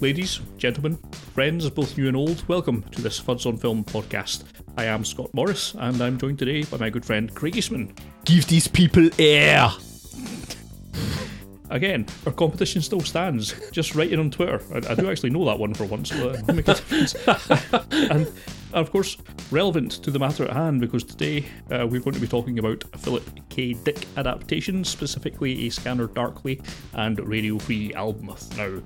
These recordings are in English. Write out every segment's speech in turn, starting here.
Ladies, gentlemen, friends, both new and old, welcome to this Fuds on Film podcast. I am Scott Morris, and I'm joined today by my good friend Craig Eastman. Give these people air. Again, our competition still stands. Just write in on Twitter. I, I do actually know that one for once, so that make a difference. and of course, relevant to the matter at hand because today uh, we're going to be talking about Philip K. Dick adaptations, specifically A Scanner Darkly and Radio Free Albemuth. Now,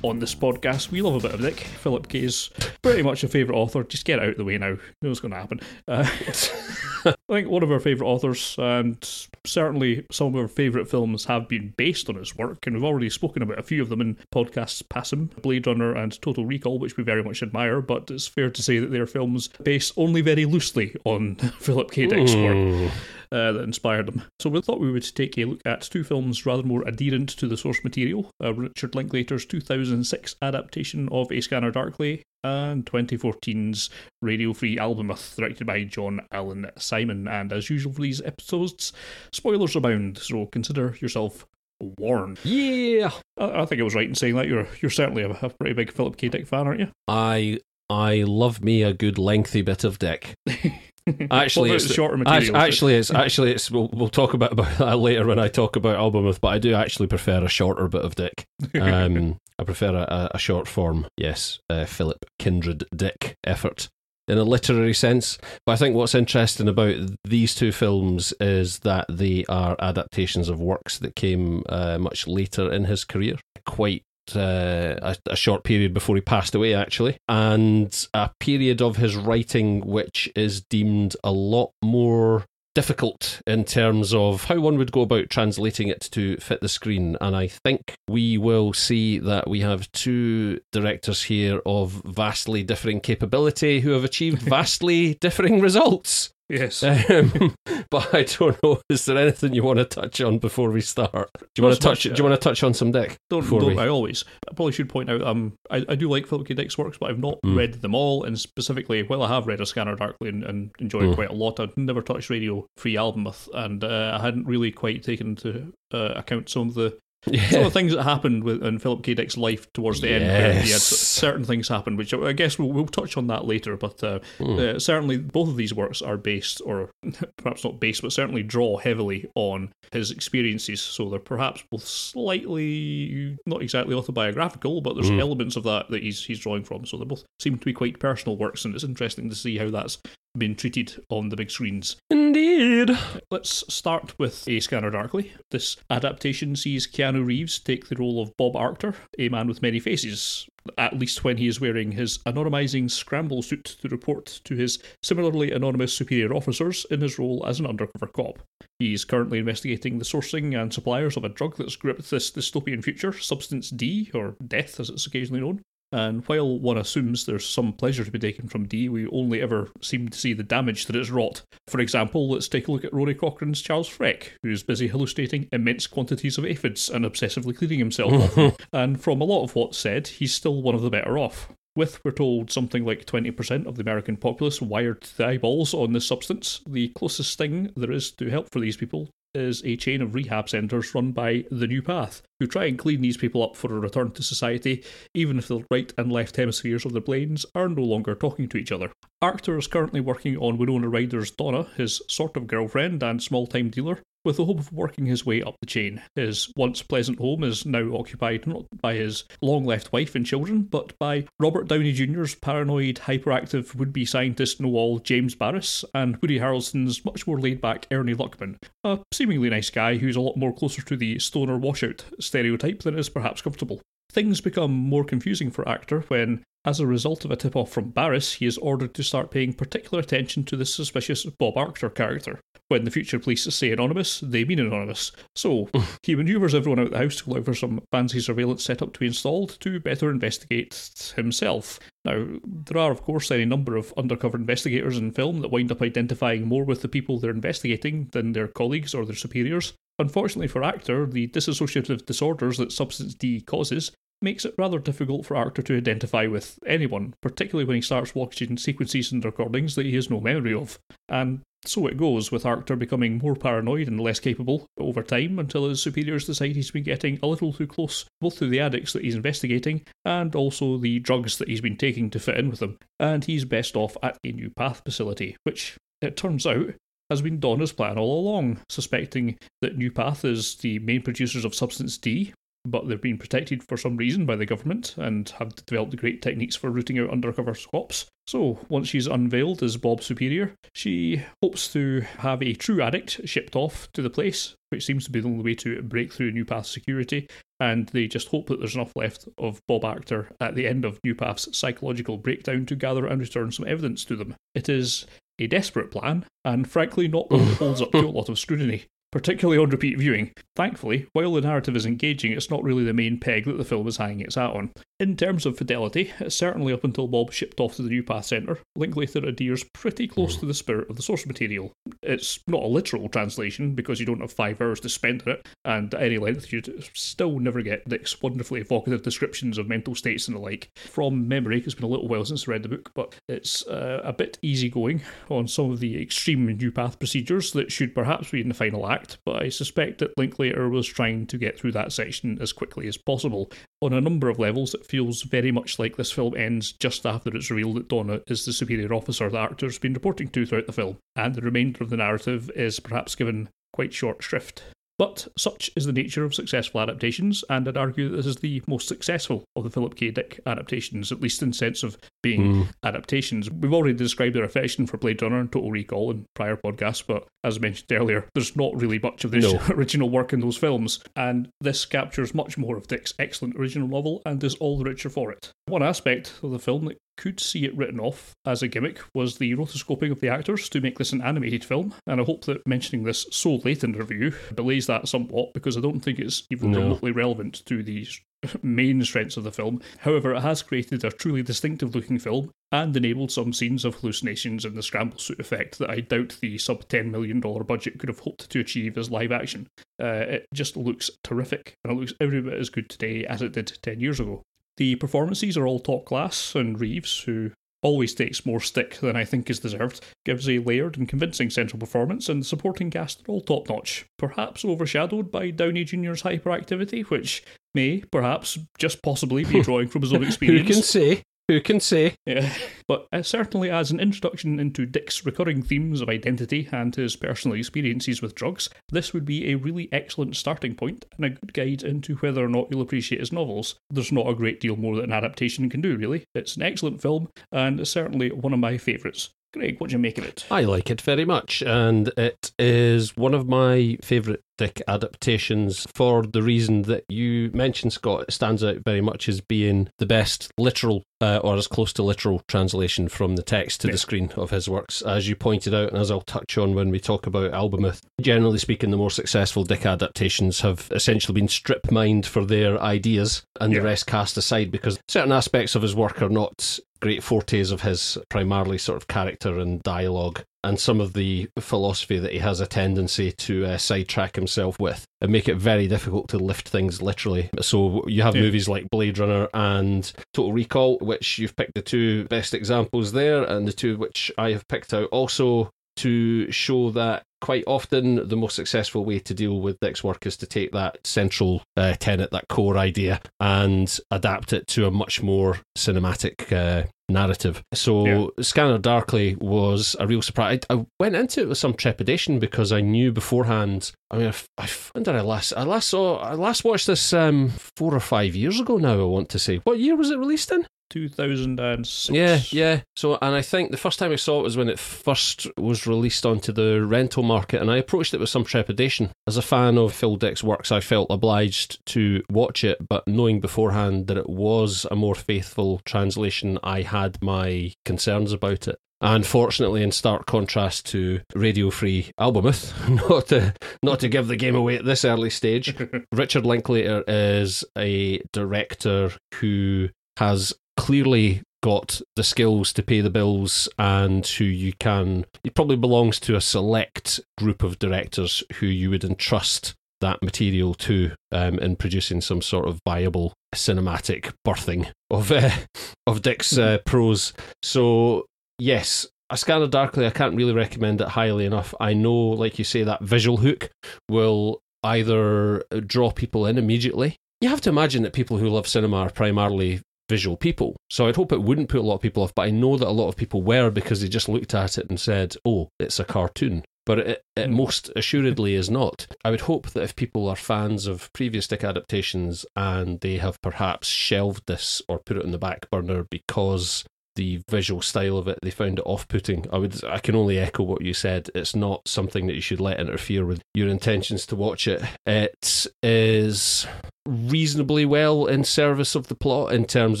on this podcast, we love a bit of Nick. Philip K. is pretty much a favourite author. Just get out of the way now. You know what's going to happen. Uh, I think one of our favourite authors, and certainly some of our favourite films have been based on his work, and we've already spoken about a few of them in podcasts past him Blade Runner and Total Recall, which we very much admire, but it's fair to say that they're films based only very loosely on Philip K. Dick's work. Uh, that inspired them. So we thought we would take a look at two films rather more adherent to the source material uh, Richard Linklater's 2006 adaptation of A Scanner Darkly and 2014's Radio Free Albemuth, directed by John Alan Simon. And as usual for these episodes, spoilers abound, so consider yourself warned. Yeah. I, I think I was right in saying that. You're you're certainly a, a pretty big Philip K. Dick fan, aren't you? I I love me a good lengthy bit of Dick. Actually, it's shorter material? Actually, it's actually it's we'll, we'll talk about, about that later when I talk about Albemuth, but I do actually prefer a shorter bit of Dick. Um, I prefer a, a short form, yes, uh, Philip Kindred Dick effort in a literary sense. But I think what's interesting about these two films is that they are adaptations of works that came uh, much later in his career, quite uh, a, a, short period before he passed away, actually, and a period of his writing which is deemed a lot more difficult in terms of how one would go about translating it to fit the screen. And I think we will see that we have two directors here of vastly differing capability who have achieved vastly differing results. Yes. Um, but I don't know. Is there anything you want to touch on before we start? Do you want to touch? Much, do you want to touch on some Dick? Don't, don't I always. I probably should point out. Um, I, I do like Philip K. Dick's works, but I've not mm. read them all. And specifically, while I have read A Scanner Darkly and, and enjoyed mm. quite a lot, I've never touched Radio Free Albemuth, and uh, I hadn't really quite taken into uh, account some of the yeah. Some of the things that happened with, in Philip K. Dick's life towards the yes. end, where he had certain things happen, which I guess we'll, we'll touch on that later. But uh, mm. uh, certainly, both of these works are based, or perhaps not based, but certainly draw heavily on his experiences. So they're perhaps both slightly, not exactly autobiographical, but there's mm. elements of that that he's he's drawing from. So they both seem to be quite personal works, and it's interesting to see how that's been treated on the big screens. Indeed. Let's start with A Scanner Darkly. This adaptation sees Keanu Reeves take the role of Bob Arctor, a man with many faces, at least when he is wearing his anonymizing scramble suit to report to his similarly anonymous superior officers in his role as an undercover cop. He's currently investigating the sourcing and suppliers of a drug that's gripped this dystopian future, Substance D, or Death as it's occasionally known. And while one assumes there's some pleasure to be taken from D, we only ever seem to see the damage that it's wrought. For example, let's take a look at Rory Cochrane's Charles Freck, who's busy hallucinating immense quantities of aphids and obsessively cleaning himself. and from a lot of what's said, he's still one of the better off. With, we're told, something like 20% of the American populace wired to the eyeballs on this substance, the closest thing there is to help for these people is a chain of rehab centres run by The New Path, who try and clean these people up for a return to society, even if the right and left hemispheres of their brains are no longer talking to each other. Arctor is currently working on Winona Ryder's Donna, his sort of girlfriend and small time dealer, with the hope of working his way up the chain. His once pleasant home is now occupied not by his long left wife and children, but by Robert Downey Jr.'s paranoid, hyperactive would be scientist know all James Barris and Woody Harrelson's much more laid back Ernie Luckman, a seemingly nice guy who's a lot more closer to the stoner washout stereotype than is perhaps comfortable. Things become more confusing for Arctor when, as a result of a tip off from Barris, he is ordered to start paying particular attention to the suspicious Bob Arctor character. When the future police say anonymous, they mean anonymous. So, he manoeuvres everyone out the house to allow for some fancy surveillance setup to be installed to better investigate himself. Now, there are, of course, any number of undercover investigators in film that wind up identifying more with the people they're investigating than their colleagues or their superiors. Unfortunately for Arctor, the dissociative disorders that Substance D causes makes it rather difficult for Arctor to identify with anyone, particularly when he starts watching sequences and recordings that he has no memory of. And So it goes, with Arctor becoming more paranoid and less capable over time until his superiors decide he's been getting a little too close, both to the addicts that he's investigating and also the drugs that he's been taking to fit in with them. And he's best off at a new path facility, which it turns out has been Donna's plan all along, suspecting that New Path is the main producers of Substance D, but they've been protected for some reason by the government and have developed great techniques for rooting out undercover cops. So, once she's unveiled as Bob's superior, she hopes to have a true addict shipped off to the place, which seems to be the only way to break through New Path's security, and they just hope that there's enough left of Bob Arctor at the end of New Path's psychological breakdown to gather and return some evidence to them. It is a desperate plan, and frankly not one that holds up to a lot of scrutiny particularly on repeat viewing. Thankfully, while the narrative is engaging, it's not really the main peg that the film is hanging its hat on. In terms of fidelity, certainly up until Bob shipped off to the New Path Centre, Linklater adheres pretty close to the spirit of the source material. It's not a literal translation because you don't have five hours to spend on it, and at any length you'd still never get Dick's wonderfully evocative descriptions of mental states and the like. From memory, it's been a little while since I read the book, but it's uh, a bit easygoing on some of the extreme New Path procedures that should perhaps be in the final act, but I suspect that Linklater was trying to get through that section as quickly as possible. On a number of levels, it feels very much like this film ends just after it's revealed that Donna is the superior officer the actor's been reporting to throughout the film, and the remainder of the narrative is perhaps given quite short shrift. But such is the nature of successful adaptations, and I'd argue that this is the most successful of the Philip K. Dick adaptations, at least in sense of being mm. adaptations. We've already described their affection for Blade Runner and Total Recall in prior podcasts, but as mentioned earlier, there's not really much of this no. original work in those films, and this captures much more of Dick's excellent original novel and is all the richer for it. One aspect of the film that could see it written off as a gimmick was the rotoscoping of the actors to make this an animated film, and I hope that mentioning this so late in the review belays that somewhat because I don't think it's even no. remotely relevant to the main strengths of the film. However, it has created a truly distinctive looking film and enabled some scenes of hallucinations and the scramble suit effect that I doubt the sub $10 million budget could have hoped to achieve as live action. Uh, it just looks terrific, and it looks every bit as good today as it did 10 years ago. The performances are all top class, and Reeves, who always takes more stick than I think is deserved, gives a layered and convincing central performance, and the supporting cast are all top notch. Perhaps overshadowed by Downey Jr.'s hyperactivity, which may, perhaps, just possibly be drawing from his own experience. Who can say? Who can say? Yeah. But it certainly, as an introduction into Dick's recurring themes of identity and his personal experiences with drugs, this would be a really excellent starting point and a good guide into whether or not you'll appreciate his novels. There's not a great deal more that an adaptation can do, really. It's an excellent film and certainly one of my favourites. Greg, what do you make of it? I like it very much, and it is one of my favourite Dick adaptations for the reason that you mentioned, Scott. It stands out very much as being the best literal uh, or as close to literal translation from the text to yeah. the screen of his works. As you pointed out, and as I'll touch on when we talk about Albemuth, generally speaking, the more successful Dick adaptations have essentially been strip mined for their ideas and yeah. the rest cast aside because certain aspects of his work are not great fortes of his primarily sort of character and dialogue and some of the philosophy that he has a tendency to uh, sidetrack himself with and make it very difficult to lift things literally. So you have yeah. movies like Blade Runner and Total Recall, which you've picked the two best examples there, and the two which I have picked out also to show that quite often the most successful way to deal with Dick's work is to take that central uh, tenet, that core idea, and adapt it to a much more cinematic uh, narrative. So yeah. Scanner Darkly was a real surprise. I, I, went into it with some trepidation because I knew beforehand. I mean, I, I when I last? I last saw. I last watched this um, four or five years ago. Now I want to say, what year was it released in? 2006. Yeah, yeah. So, and I think the first time I saw it was when it first was released onto the rental market, and I approached it with some trepidation. As a fan of Phil Dick's works, I felt obliged to watch it, but knowing beforehand that it was a more faithful translation, I had my concerns about it. And fortunately, in stark contrast to Radio Free Albemuth, not to not to give the game away at this early stage, Richard Linklater is a director who has clearly got the skills to pay the bills and who you can it probably belongs to a select group of directors who you would entrust that material to um, in producing some sort of viable cinematic birthing of uh, of Dick's uh, prose. So yes, A Scanner Darkly, I can't really recommend it highly enough. I know, like you say, that visual hook will either draw people in immediately. You have to imagine that people who love cinema are primarily visual people. So I'd hope it wouldn't put a lot of people off, but I know that a lot of people were because they just looked at it and said, oh, it's a cartoon. But it, it hmm. most assuredly is not. I would hope that if people are fans of previous Dick adaptations and they have perhaps shelved this or put it on the back burner because the visual style of it they found it off-putting. I would i can only echo what you said. It's not something that you should let interfere with your intentions to watch it. It is reasonably well in service of the plot in terms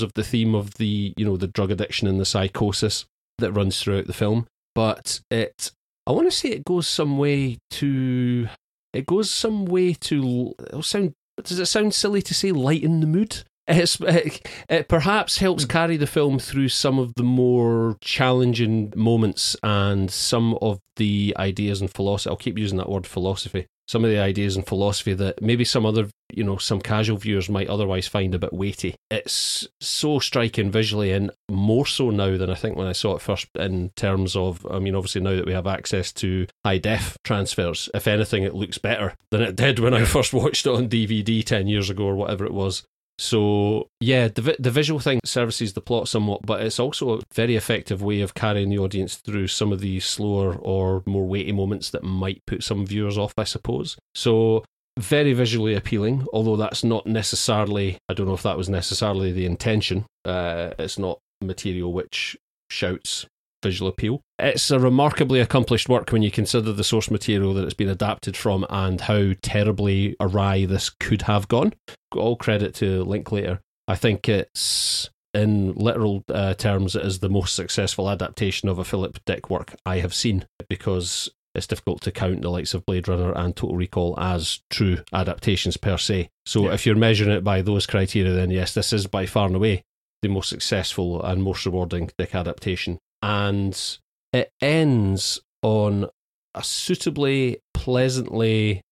of the theme of the you know the drug addiction and the psychosis that runs throughout the film but it i want to say it goes some way to it goes some way to it'll sound does it sound silly to say lighten the mood it's, it, it perhaps helps hmm. carry the film through some of the more challenging moments and some of the ideas and philosophy. I'll keep using that word philosophy. Some of the ideas and philosophy that maybe some other, you know, some casual viewers might otherwise find a bit weighty. It's so striking visually, and more so now than I think when I saw it first. In terms of, I mean, obviously now that we have access to high def transfers, if anything, it looks better than it did when I first watched it on DVD ten years ago or whatever it was. So yeah, the the visual thing services the plot somewhat, but it's also a very effective way of carrying the audience through some of the slower or more weighty moments that might put some viewers off, I suppose. So very visually appealing, although that's not necessarily. I don't know if that was necessarily the intention. Uh, it's not material which shouts visual appeal. It's a remarkably accomplished work when you consider the source material that it's been adapted from and how terribly awry this could have gone. All credit to Linklater. I think it's, in literal uh, terms, it is the most successful adaptation of a Philip Dick work I have seen because it's difficult to count the likes of Blade Runner and Total Recall as true adaptations per se. So yeah. if you're measuring it by those criteria, then yes, this is by far and away the most successful and most rewarding Dick adaptation and it ends on a suitably pleasantly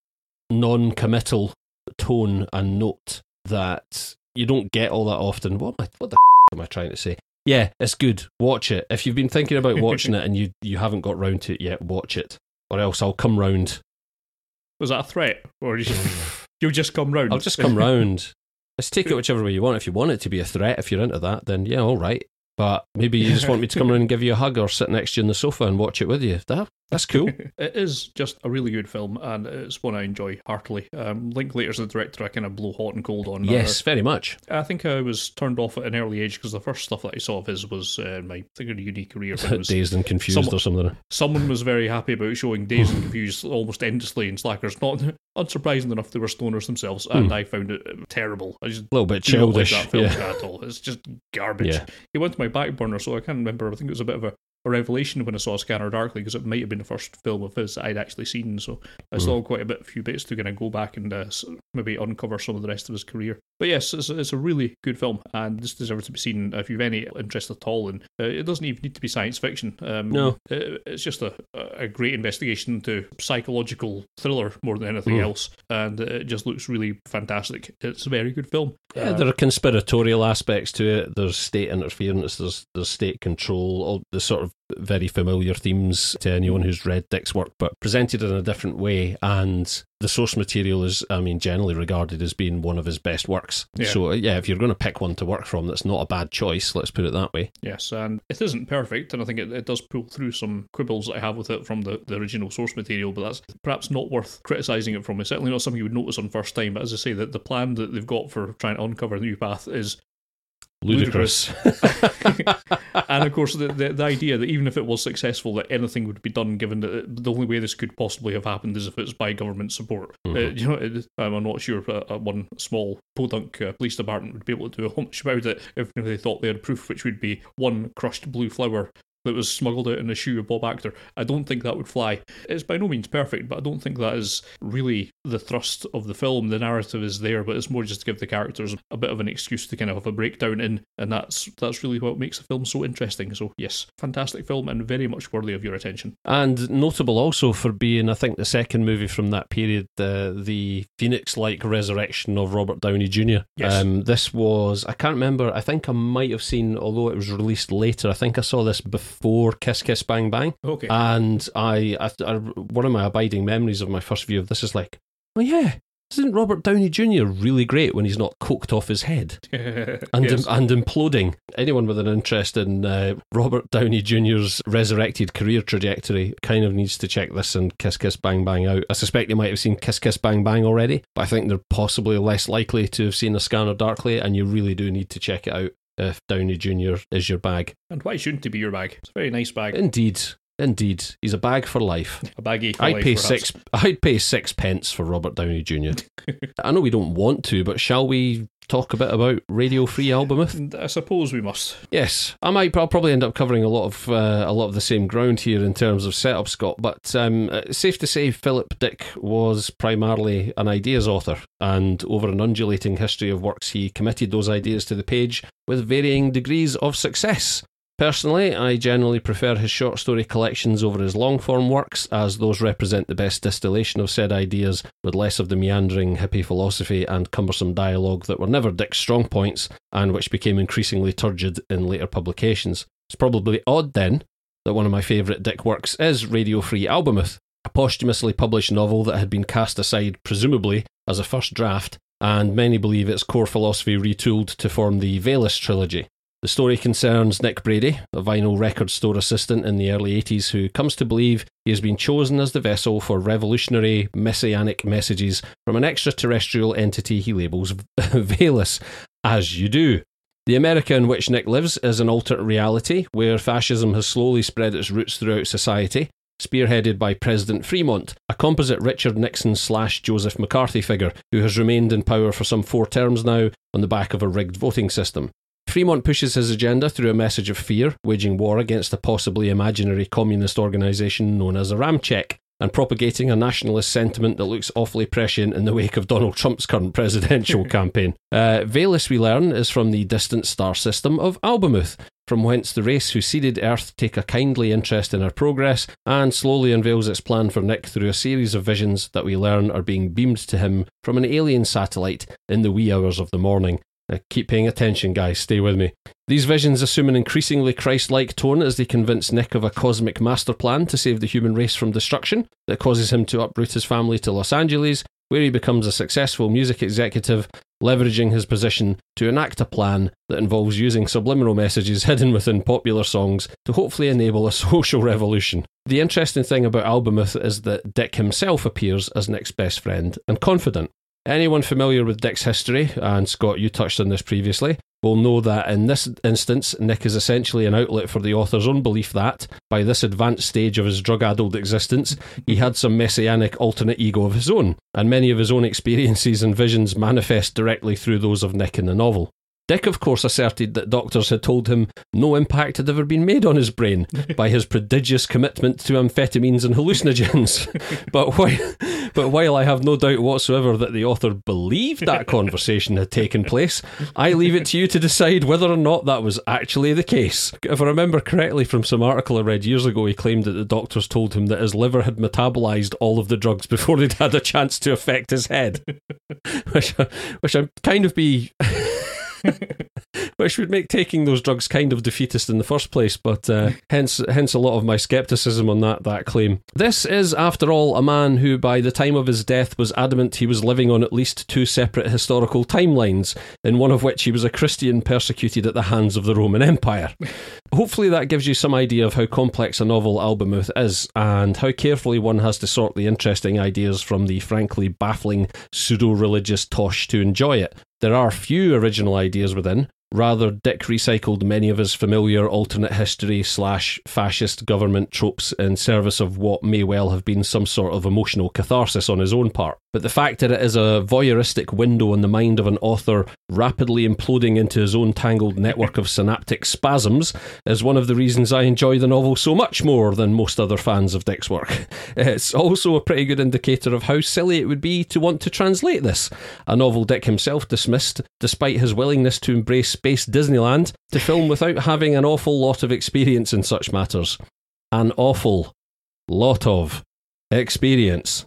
non-committal tone and note that you don't get all that often. What am I, what the f- am I trying to say? Yeah, it's good. Watch it. If you've been thinking about watching it and you you haven't got round to it yet, watch it. Or else I'll come round. Was that a threat, or you you'll just come round? I'll just come round. Let's take it whichever way you want. If you want it to be a threat, if you're into that, then yeah, all right. But maybe you just want me to come around and give you a hug or sit next to you on the sofa and watch it with you. That that's cool. it is just a really good film, and it's one I enjoy heartily. Um, Linklater's the director I kind of blow hot and cold on. Yes, uh, very much. I think I was turned off at an early age because the first stuff that I saw of his was uh, my I think a unique career. Was Dazed and confused someone, or something. Someone was very happy about showing Dazed and confused almost endlessly in Slackers. Not unsurprising enough, they were stoners themselves, and hmm. I found it uh, terrible. I just a little bit childish. Like that film yeah. at all. It's just garbage. Yeah. He went to my back burner, so I can't remember. I think it was a bit of a a revelation when I saw Scanner Darkly because it might have been the first film of his I'd actually seen. So I saw mm. quite a bit, a few bits to kind of go back and uh, maybe uncover some of the rest of his career. But yes, it's, it's, a really good film, and this deserves to be seen if you've any interest at all. And uh, it doesn't even need to be science fiction. Um, no, it, it's just a, a great investigation into psychological thriller more than anything mm. else, and it just looks really fantastic. It's a very good film. Yeah, there are conspiratorial aspects to it. There's state interference. There's there's state control. All the sort of very familiar themes to anyone who's read Dick's work, but presented in a different way. And the source material is, I mean, generally regarded as being one of his best works. Yeah. So, yeah, if you're going to pick one to work from, that's not a bad choice. Let's put it that way. Yes, and it isn't perfect, and I think it, it does pull through some quibbles that I have with it from the, the original source material, but that's perhaps not worth criticising it from. It's certainly not something you would notice on first time, but as I say, that the plan that they've got for trying to uncover the new path is ludicrous. and of course, the, the, the idea that even if it was successful, that anything would be done, given that the only way this could possibly have happened is if it's by government support. Mm-hmm. Uh, you know, it, I'm not sure if uh, one small podunk uh, police department would be able to do a much about it if they thought they had proof, which would be one crushed blue flower that was smuggled out in a shoe of Bob Arctor. I don't think that would fly. It's by no means perfect, but I don't think that is really the thrust of the film. The narrative is there, but it's more just to give the characters a bit of an excuse to kind of have a breakdown in, and that's that's really what makes the film so interesting. So yes, fantastic film and very much worthy of your attention. And notable also for being, I think, the second movie from that period, the the Phoenix-like resurrection of Robert Downey Jr. Yes. Um, this was I can't remember. I think I might have seen, although it was released later. I think I saw this before before Kiss Kiss Bang Bang. Okay. And I, I, I, one of my abiding memories of my first view of this is like, oh yeah, isn't Robert Downey Jr. really great when he's not coked off his head and Yes. and imploding? Anyone with an interest in uh, Robert Downey Jr.'s resurrected career trajectory kind of needs to check this and Kiss Kiss Bang Bang out. I suspect you might have seen Kiss Kiss Bang Bang already, but I think they're possibly less likely to have seen A Scanner Darkly, and you really do need to check it out if Downey Jr. is your bag. and why shouldn't he be your bag? It's a very nice bag. Indeed, indeed, he's a bag for life. A. For I'd life, pay perhaps. six. I'd pay six pence for Robert Downey Jr. I know we don't want to, but shall we talk a bit about Radio Free Albemuth? I suppose we must. Yes, I might. I'll probably end up covering a lot of uh, a lot of the same ground here in terms of setup, Scott. But um, uh, safe to say, Philip Dick was primarily an ideas author, and over an undulating history of works, he committed those ideas to the page with varying degrees of success. Personally, I generally prefer his short story collections over his long form works, as those represent the best distillation of said ideas, with less of the meandering hippie philosophy and cumbersome dialogue that were never Dick's strong points, and which became increasingly turgid in later publications. It's probably odd then that one of my favourite Dick works is Radio Free Albemuth, a posthumously published novel that had been cast aside, presumably, as a first draft, and many believe its core philosophy retooled to form the Valis trilogy. The story concerns Nick Brady, a vinyl record store assistant in the early 80s who comes to believe he has been chosen as the vessel for revolutionary messianic messages from an extraterrestrial entity he labels Valis, as you do. The America in which Nick lives is an alternate reality where fascism has slowly spread its roots throughout society, spearheaded by President Fremont, a composite Richard Nixon slash Joseph McCarthy figure who has remained in power for some four terms now on the back of a rigged voting system. Fremont pushes his agenda through a message of fear, waging war against a possibly imaginary communist organisation known as Aramchek, and propagating a nationalist sentiment that looks awfully prescient in the wake of Donald Trump's current presidential campaign. Uh, Valis, we learn, is from the distant star system of Albemuth, from whence the race who seeded Earth take a kindly interest in our progress and slowly unveils its plan for Nick through a series of visions that we learn are being beamed to him from an alien satellite in the wee hours of the morning. Uh, keep paying attention, guys. Stay with me. These visions assume an increasingly Christ like tone as they convince Nick of a cosmic master plan to save the human race from destruction that causes him to uproot his family to Los Angeles, where he becomes a successful music executive, leveraging his position to enact a plan that involves using subliminal messages hidden within popular songs to hopefully enable a social revolution. The interesting thing about Albemuth is that Dick himself appears as Nick's best friend and confidant. Anyone familiar with Dick's history, and Scott, you touched on this previously, will know that in this instance, Nick is essentially an outlet for the author's own belief that, by this advanced stage of his drug addled existence, he had some messianic alternate ego of his own, and many of his own experiences and visions manifest directly through those of Nick in the novel. Dick, of course, asserted that doctors had told him no impact had ever been made on his brain by his prodigious commitment to amphetamines and hallucinogens. but, while, but while I have no doubt whatsoever that the author believed that conversation had taken place, I leave it to you to decide whether or not that was actually the case. If I remember correctly from some article I read years ago, he claimed that the doctors told him that his liver had metabolized all of the drugs before they'd had a chance to affect his head. which, which I kind of be. Which would make taking those drugs kind of defeatist in the first place, but uh, hence hence a lot of my skepticism on that that claim. This is, after all, a man who, by the time of his death, was adamant he was living on at least two separate historical timelines, in one of which he was a Christian persecuted at the hands of the Roman Empire. Hopefully, that gives you some idea of how complex a novel Albemuth is, and how carefully one has to sort the interesting ideas from the frankly baffling pseudo religious tosh to enjoy it. There are few original ideas within. Rather, Dick recycled many of his familiar alternate history slash fascist government tropes in service of what may well have been some sort of emotional catharsis on his own part. But the fact that it is a voyeuristic window on the mind of an author rapidly imploding into his own tangled network of synaptic spasms is one of the reasons I enjoy the novel so much more than most other fans of Dick's work. It's also a pretty good indicator of how silly it would be to want to translate this, a novel Dick himself dismissed, despite his willingness to embrace space Disneyland, to film without having an awful lot of experience in such matters. An awful lot of experience.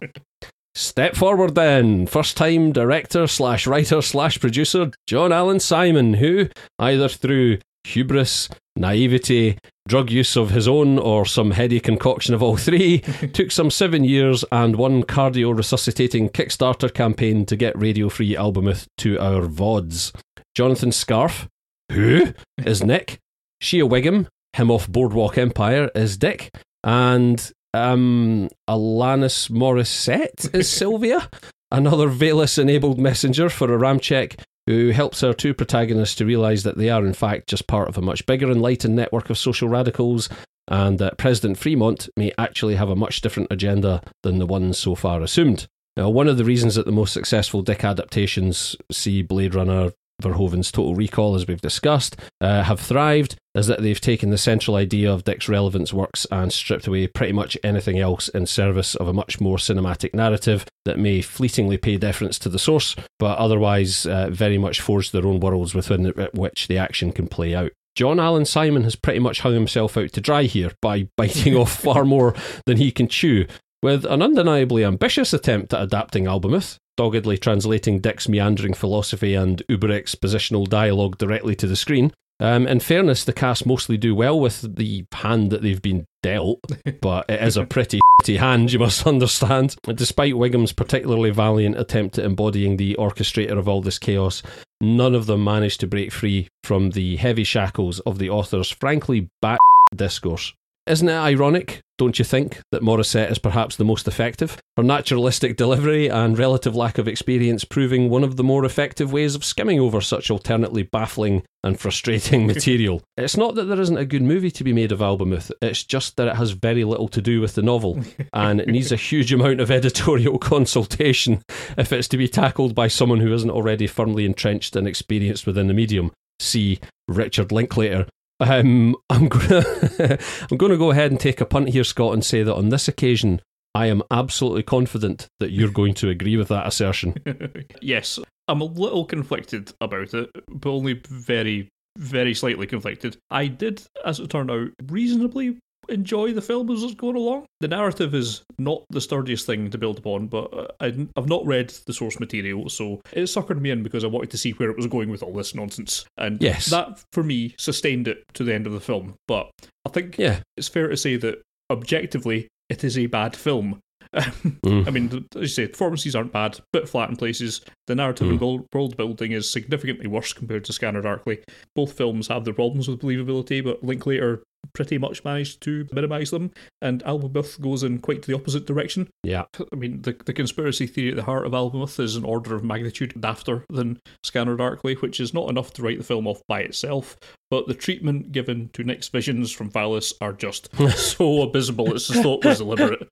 Step forward then. First time director slash writer slash producer John Alan Simon, who, either through hubris, naivety, drug use of his own or some heady concoction of all three, took some seven years and one cardio resuscitating Kickstarter campaign to get Radio Free Albemuth to our VODs. Jonathan Scarfe, who is Nick? Shea Whigham, him off Boardwalk Empire, is Dick. And um, Alanis Morissette is Sylvia, another Valis enabled messenger for Aramchek who helps our two protagonists to realise that they are, in fact, just part of a much bigger enlightened network of social radicals, and that President Fremont may actually have a much different agenda than the one so far assumed. Now, one of the reasons that the most successful Dick adaptations see Blade Runner Verhoeven's Total Recall, as we've discussed, uh, have thrived is that they've taken the central idea of Dick's relevance works and stripped away pretty much anything else in service of a much more cinematic narrative that may fleetingly pay deference to the source, but otherwise uh, very much forge their own worlds within which the action can play out. John Alan Simon has pretty much hung himself out to dry here by biting off far more than he can chew, with an undeniably ambitious attempt at adapting Albemuth, doggedly translating Dick's meandering philosophy and uber expositional dialogue directly to the screen. Um, in fairness, the cast mostly do well with the hand that they've been dealt, but it is a pretty hand, you must understand. Despite Whigham's particularly valiant attempt at embodying the orchestrator of all this chaos, none of them managed to break free from the heavy shackles of the author's frankly bat discourse. Isn't it ironic, don't you think, that Morissette is perhaps the most effective? Her naturalistic delivery and relative lack of experience proving one of the more effective ways of skimming over such alternately baffling and frustrating material. it's not that there isn't a good movie to be made of Albemuth, it's just that it has very little to do with the novel, and it needs a huge amount of editorial consultation if it's to be tackled by someone who isn't already firmly entrenched and experienced within the medium. See Richard Linklater, um, I'm gonna I'm gonna go ahead and take a punt here, Scott, and say that on this occasion, I am absolutely confident that you're going to agree with that assertion. yes, I'm a little conflicted about it, but only very, very slightly conflicted. I did, as it turned out, reasonably enjoy the film as it's going along. The narrative is not the sturdiest thing to build upon, but uh, I, have not read the source material, so it suckered me in because I wanted to see where it was going with all this nonsense. And yes. that, for me, sustained it to the end of the film. But I think yeah. it's fair to say that objectively, it is a bad film. mm. I mean, as you say, performances aren't bad, bit flat in places. The narrative mm. and world building is significantly worse compared to Scanner Darkly. Both films have their problems with believability, but Linklater pretty much managed to minimise them, and Albemuth goes in quite the opposite direction. Yeah. I mean, the, the conspiracy theory at the heart of Albemuth is an order of magnitude dafter than Scanner Darkly, which is not enough to write the film off by itself, but the treatment given to Nick's visions from Valis are just so abysmal it's thought was deliberate.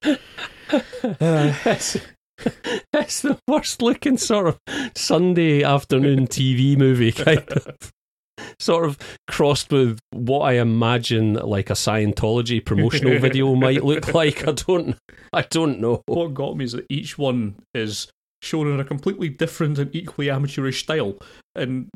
Uh, it's, it's the worst looking sort of Sunday afternoon TV movie kind of sort of crossed with what I imagine like a Scientology promotional video might look like. I don't I don't know. What got me is that each one is shown in a completely different and equally amateurish style and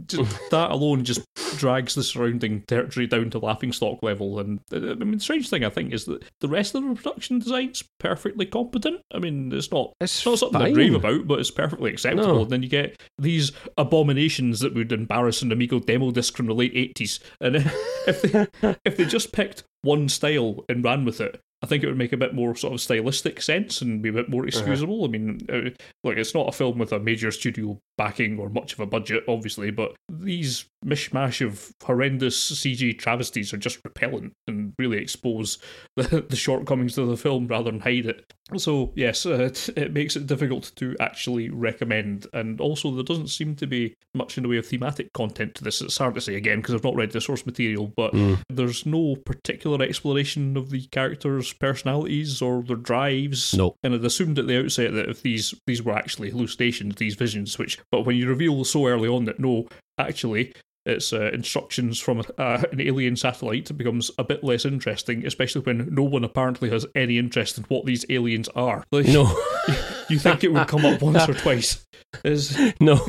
that alone just drags the surrounding territory down to laughing stock level. And uh, I mean, the strange thing I think is that the rest of the production design's perfectly competent. I mean, it's not it's not something fine. to rave about, but it's perfectly acceptable. No. And then you get these abominations that would embarrass an Amiga demo disc from the late eighties. And if they if they just picked one style and ran with it, I think it would make a bit more sort of stylistic sense and be a bit more uh-huh. excusable. Uh-huh. I mean, uh, like it's not a film with a major studio backing or much of a budget, obviously, but these mishmash of horrendous CG travesties are just repellent and really expose the, the shortcomings of the film rather than hide it. So, yes, uh, it, it, makes it difficult to actually recommend. And also, there doesn't seem to be much in the way of thematic content to this. It's hard to say again because I've not read the source material, but mm. there's no particular exploration of the characters' personalities or their drives. No. And I'd assumed at the outset that if these, these were actually hallucinations, these visions, which, but when you reveal so early on that no, actually, its uh, instructions from uh, an alien satellite it becomes a bit less interesting, especially when no one apparently has any interest in what these aliens are. Like, no, you, think it would come up once or twice? Is no,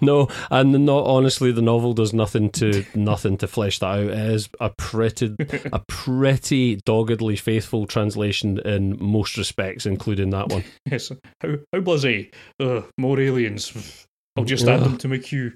no, and not honestly, the novel does nothing to nothing to flesh that out. It is a pretty, a pretty doggedly faithful translation in most respects, including that one. Yes, how how blasé. Ugh, more aliens I'll just add them to my queue.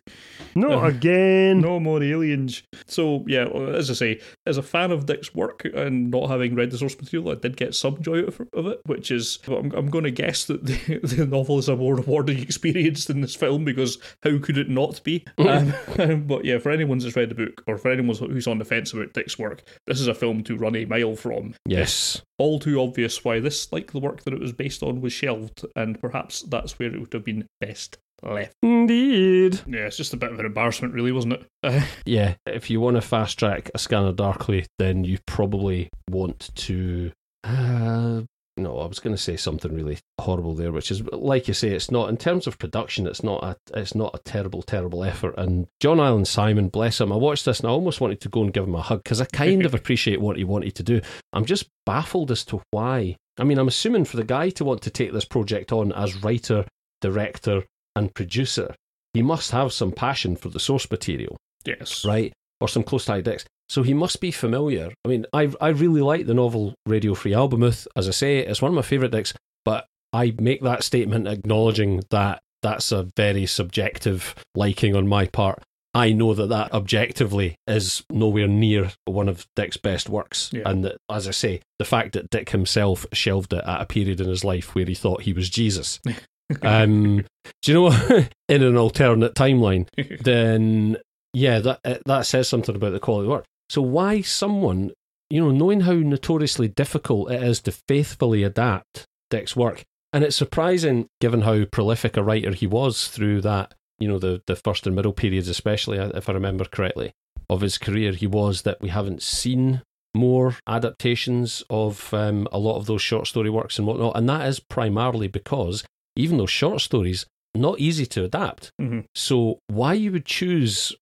Not Uh, again. No more aliens. So yeah, as I say, as a fan of Dick's work and not having read the source material, I did get some joy out of it, which is I'm, I'm going to guess that the, the novel is a more rewarding experience than this film because how could it not be? um, but yeah, for anyone who's read the book or for anyone who's on the fence about Dick's work, this is a film to run a mile from. Yes. All too obvious why this, like the work that it was based on, was shelved, and perhaps that's where it would have been best left. Indeed. Yeah, it's just a bit of an embarrassment, really, wasn't it? Yeah, if you want to fast track a Scanner Darkly, then you probably want to. Uh, no, I was going to say something really horrible there, which is like you say, it's not in terms of production. It's not a, it's not a terrible, terrible effort. And John Alan Simon, bless him, I watched this and I almost wanted to go and give him a hug because I kind of appreciate what he wanted to do. I'm just baffled as to why. I mean, I'm assuming for the guy to want to take this project on as writer, director, and producer, he must have some passion for the source material yes. right? Or some close tie decks. So he must be familiar. I mean, I I really like the novel Radio Free Albemuth. As I say, it's one of my favourite decks, but I make that statement acknowledging that that's a very subjective liking on my part. I know that that objectively is nowhere near one of Dick's best works. Yeah. And that, as I say, the fact that Dick himself shelved it at a period in his life where he thought he was Jesus. um, do you know what? in an alternate timeline, then yeah, that uh, that says something about the quality of work. So why someone, you know, knowing how notoriously difficult it is to faithfully adapt Dick's work, and it's surprising given how prolific a writer he was through that, you know, the the first and middle periods, especially if I remember correctly, of his career, he was that we haven't seen more adaptations of um, a lot of those short story works and whatnot, and that is primarily because even though short stories not easy to adapt. Mhm. So why you would choose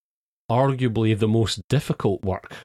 arguably the most difficult work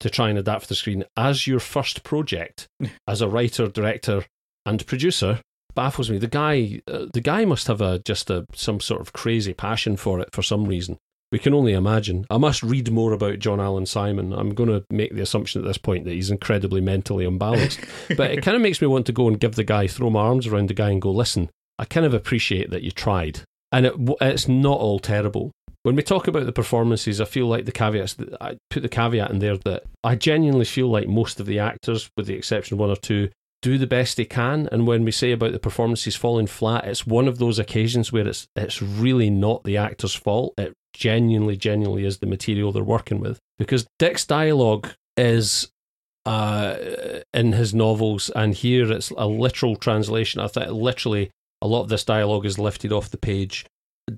to try and adapt for the screen as your first project as a writer, director, and producer baffles me. The guy, uh, the guy must have a just a some sort of crazy passion for it for some reason. We can only imagine. I must read more about John Alan Simon. I'm going to make the assumption at this point that he's incredibly mentally unbalanced. but it kind of makes me want to go and give the guy, throw my arms around the guy and go, listen, I kind of appreciate that you tried. And it, it's not all terrible. When we talk about the performances, I feel like the caveats, I put the caveat in there that I genuinely feel like most of the actors, with the exception of one or two, do the best they can. And when we say about the performances falling flat, it's one of those occasions where it's it's really not the actor's fault. It genuinely, genuinely is the material they're working with. Because Dick's dialogue is uh, in his novels, and here it's a literal translation. I think literally a lot of this dialogue is lifted off the page.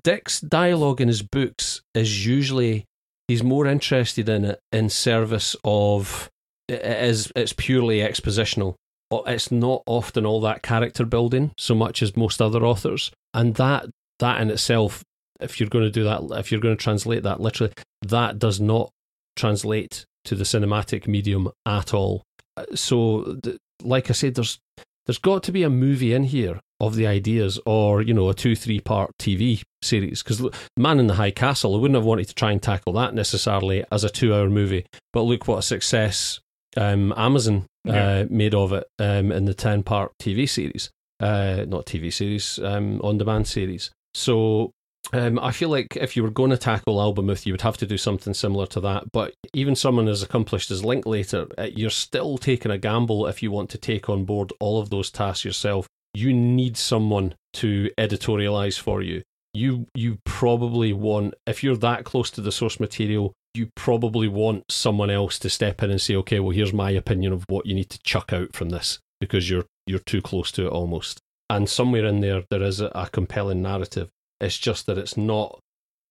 Dick's dialogue in his books is usually he's more interested in it in service of it is it's purely expositional. It's not often all that character building so much as most other authors, and that that in itself, if you're going to do that, if you're going to translate that literally, that does not translate to the cinematic medium at all. So, like I said, there's there's got to be a movie in here of the ideas, or you know, a two three part TV series. Because Man in the High Castle, I wouldn't have wanted to try and tackle that necessarily as a two hour movie. But look what a success um, Amazon uh, made of it um, in the ten part TV series, uh, not TV series, um, on demand series. So um, I feel like if you were going to tackle Albemuth, you would have to do something similar to that. But even someone as accomplished as Linklater, uh, you're still taking a gamble if you want to take on board all of those tasks yourself. You need someone to editorialize for you. You you probably want if you're that close to the source material, you probably want someone else to step in and say, okay, well here's my opinion of what you need to chuck out from this because you're you're too close to it almost. And somewhere in there, there is a, a compelling narrative. It's just that it's not,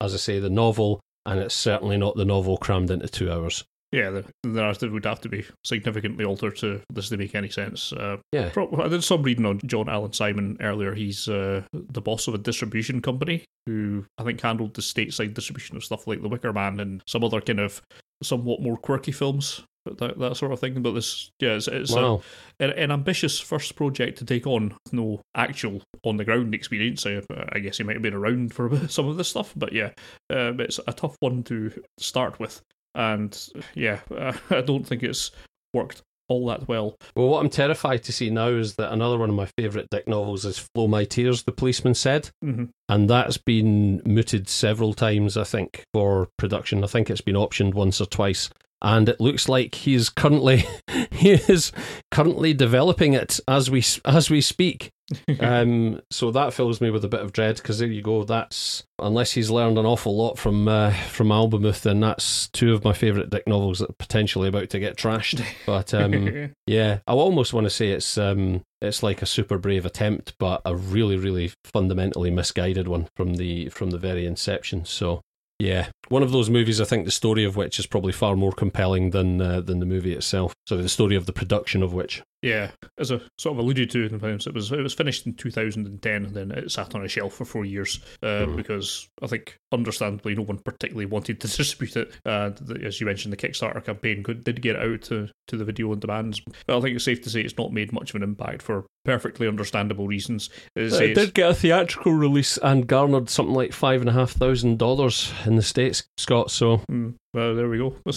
as I say, the novel, and it's certainly not the novel crammed into two hours. Yeah, the, the narrative would have to be significantly altered to this to make any sense. Uh, Yeah. pro- I did some reading on John Alan Simon earlier. He's uh, the boss of a distribution company who I think handled the stateside distribution of stuff like The Wicker Man and some other kind of somewhat more quirky films, that that sort of thing. But this, yeah, it's, it's Wow. an, an ambitious first project to take on no actual on the ground experience. I, I guess he might have been around for some of this stuff, but yeah, um, it's a tough one to start with. And yeah, uh, I don't think it's worked all that well. Well, what I'm terrified to see now is that another one of my favourite Dick novels is Flow My Tears, the policeman said. Mm-hmm. And that's been mooted several times, I think, for production. I think it's been optioned once or twice. And it looks like he's currently he is currently developing it as we as we speak. um, so that fills me with a bit of dread because there you go. That's unless he's learned an awful lot from uh, from Albemuth, then that's two of my favourite Dick novels that are potentially about to get trashed. But um, yeah, I almost want to say it's um, it's like a super brave attempt, but a really really fundamentally misguided one from the from the very inception. So yeah, one of those movies. I think the story of which is probably far more compelling than uh, than the movie itself. So the story of the production of which. Yeah, as I sort of alluded to in the films, it was it was finished in 2010, and then it sat on a shelf for four years uh, mm. because I think, understandably, no one particularly wanted to distribute it. Uh, the, as you mentioned, the Kickstarter campaign could, did get out to, to the video on demand, but I think it's safe to say it's not made much of an impact for perfectly understandable reasons. It, it did get a theatrical release and garnered something like five and a half thousand dollars in the states, Scott. So, mm. well, there we go.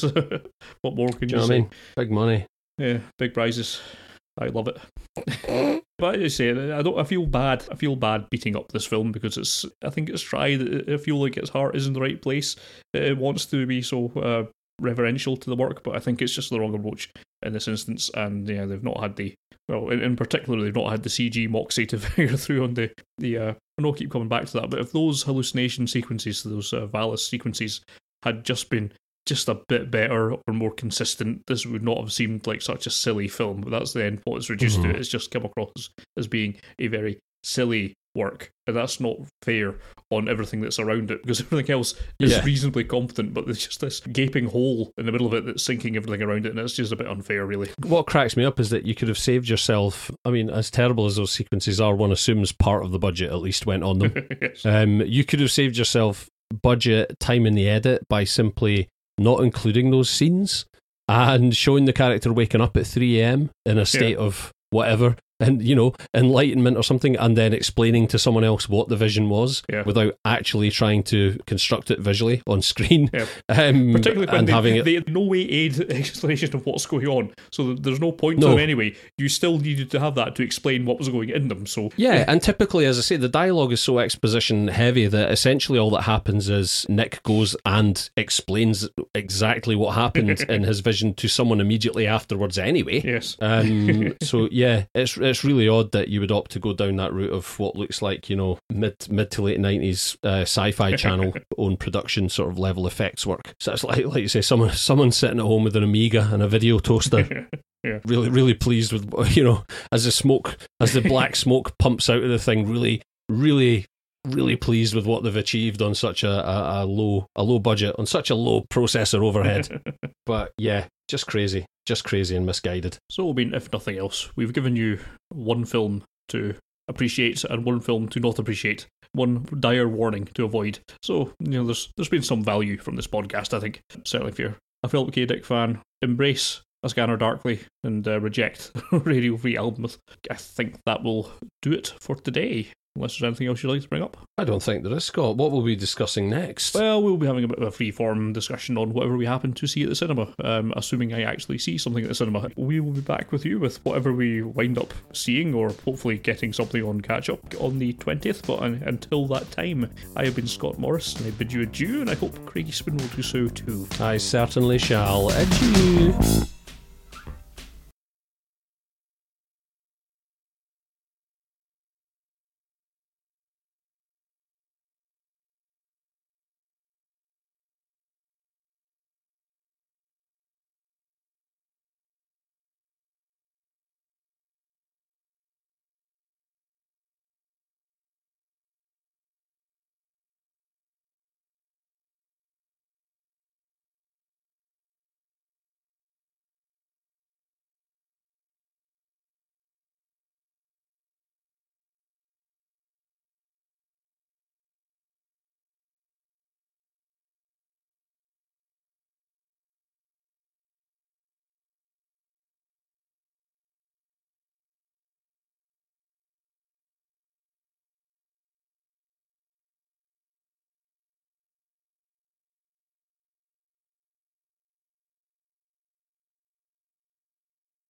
what more can you, you know say? I mean? Big money. Yeah, big prizes. I love it. but as I say, I don't. I feel bad. I feel bad beating up this film because it's. I think it's tried. I feel like its heart is in the right place. It wants to be so uh, reverential to the work, but I think it's just the wrong approach in this instance. And yeah, they've not had the. Well, in, in particular, they've not had the CG moxie to figure through on the the. Uh, I know I keep coming back to that, but if those hallucination sequences, those uh, Valis sequences, had just been just a bit better or more consistent, this would not have seemed like such a silly film. But that's then what it's reduced mm-hmm. to. It's just come across as being a very silly work. And that's not fair on everything that's around it because everything else is yeah. reasonably competent, but there's just this gaping hole in the middle of it that's sinking everything around it, and it's just a bit unfair, really. What cracks me up is that you could have saved yourself. I mean, as terrible as those sequences are, one assumes part of the budget at least went on them. yes. um, you could have saved yourself budget, time in the edit by simply not including those scenes and showing the character waking up at 3 a.m. in a state yeah. of whatever and you know enlightenment or something and then explaining to someone else what the vision was yeah. without actually trying to construct it visually on screen yeah. um, particularly when they, having they, it... no way aid explanation of what's going on so there's no point no. to them anyway you still needed to have that to explain what was going in them so yeah and typically as I say the dialogue is so exposition heavy that essentially all that happens is Nick goes and explains exactly what happened in his vision to someone immediately afterwards anyway yes um, so yeah it's it's really odd that you would opt to go down that route of what looks like you know mid mid to late nineties uh, sci-fi channel own production sort of level effects work. So it's like like you say, someone someone sitting at home with an Amiga and a video toaster. yeah. Really, really pleased with you know as the smoke as the black smoke pumps out of the thing. Really, really really pleased with what they've achieved on such a, a, a, low a low budget on such a low processor overhead. but yeah, just crazy, just crazy and misguided. So, I mean, if nothing else, we've given you one film to appreciate and one film to not appreciate, one dire warning to avoid. So, you know, there's there's been some value from this podcast, I think. Certainly, if you're a Philip K. Dick fan, embrace a scanner darkly and uh, reject Radio Free Albemuth. I think that will do it for today. Unless there's anything else you'd like to bring up? I don't think there is, Scott. What will we be discussing next? Well, we'll be having a bit of a free-form discussion on whatever we happen to see at the cinema, um, assuming I actually see something at the cinema. We will be back with you with whatever we wind up seeing, or hopefully getting something on catch-up on the 20th. But until that time, I have been Scott Morris, and I bid you adieu, and I hope Craigie Spin will do so too. I certainly shall. Adieu.